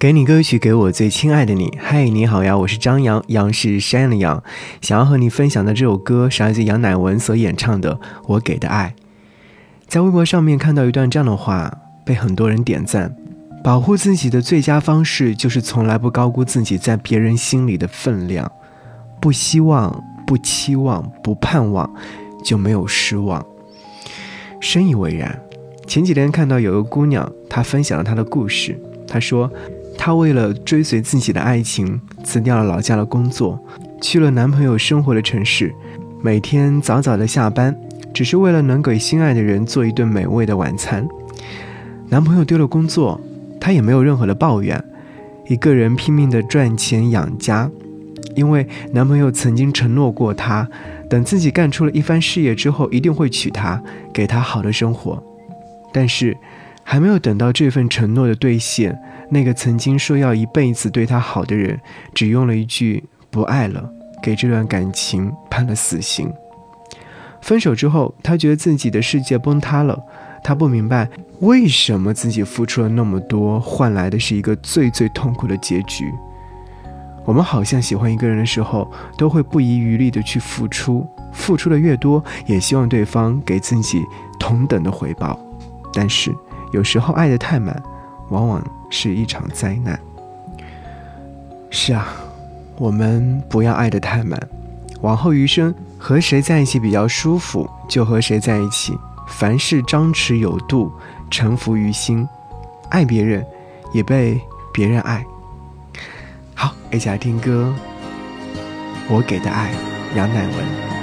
给你歌曲，给我最亲爱的你。嗨，你好呀，我是张扬，杨是山的杨。想要和你分享的这首歌是来自杨乃文所演唱的《我给的爱》。在微博上面看到一段这样的话，被很多人点赞。保护自己的最佳方式就是从来不高估自己在别人心里的分量。不希望，不期望，不盼望，就没有失望。深以为然。前几天看到有个姑娘，她分享了她的故事。她说。她为了追随自己的爱情，辞掉了老家的工作，去了男朋友生活的城市，每天早早的下班，只是为了能给心爱的人做一顿美味的晚餐。男朋友丢了工作，她也没有任何的抱怨，一个人拼命的赚钱养家，因为男朋友曾经承诺过她，等自己干出了一番事业之后，一定会娶她，给她好的生活。但是，还没有等到这份承诺的兑现。那个曾经说要一辈子对他好的人，只用了一句“不爱了”，给这段感情判了死刑。分手之后，他觉得自己的世界崩塌了。他不明白为什么自己付出了那么多，换来的是一个最最痛苦的结局。我们好像喜欢一个人的时候，都会不遗余力的去付出，付出的越多，也希望对方给自己同等的回报。但是有时候爱得太满。往往是一场灾难。是啊，我们不要爱得太满，往后余生和谁在一起比较舒服，就和谁在一起。凡事张弛有度，沉浮于心，爱别人，也被别人爱。好，一起来听歌。我给的爱，杨乃文。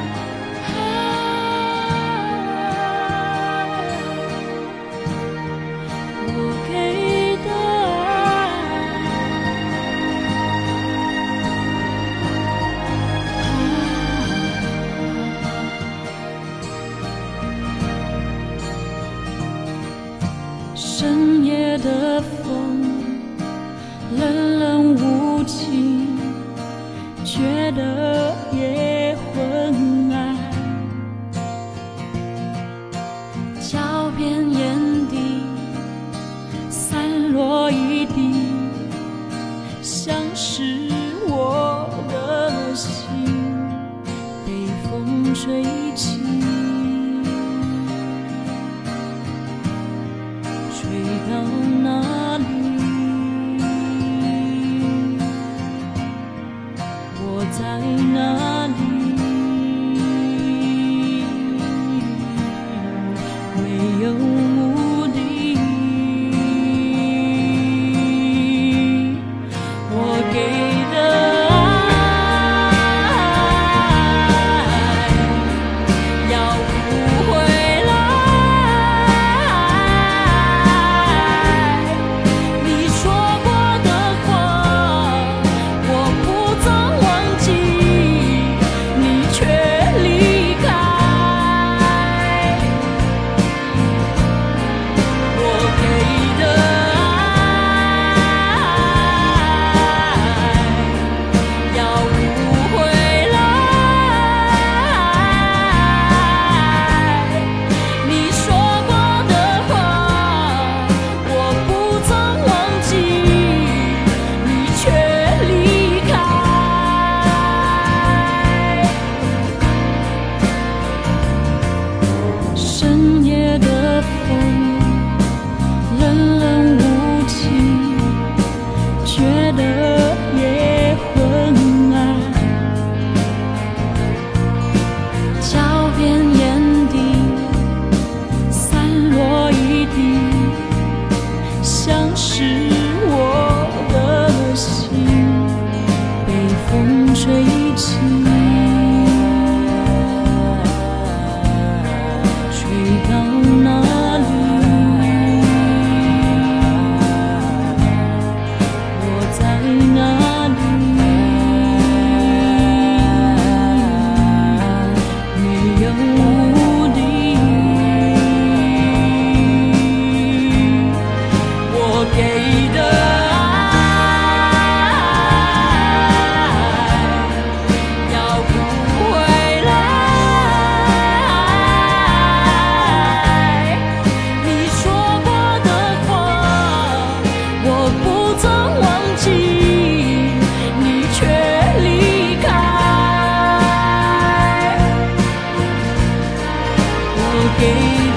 的风冷冷无情，觉得夜昏暗。脚边烟蒂散落一地，像是我的心被风吹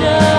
wonder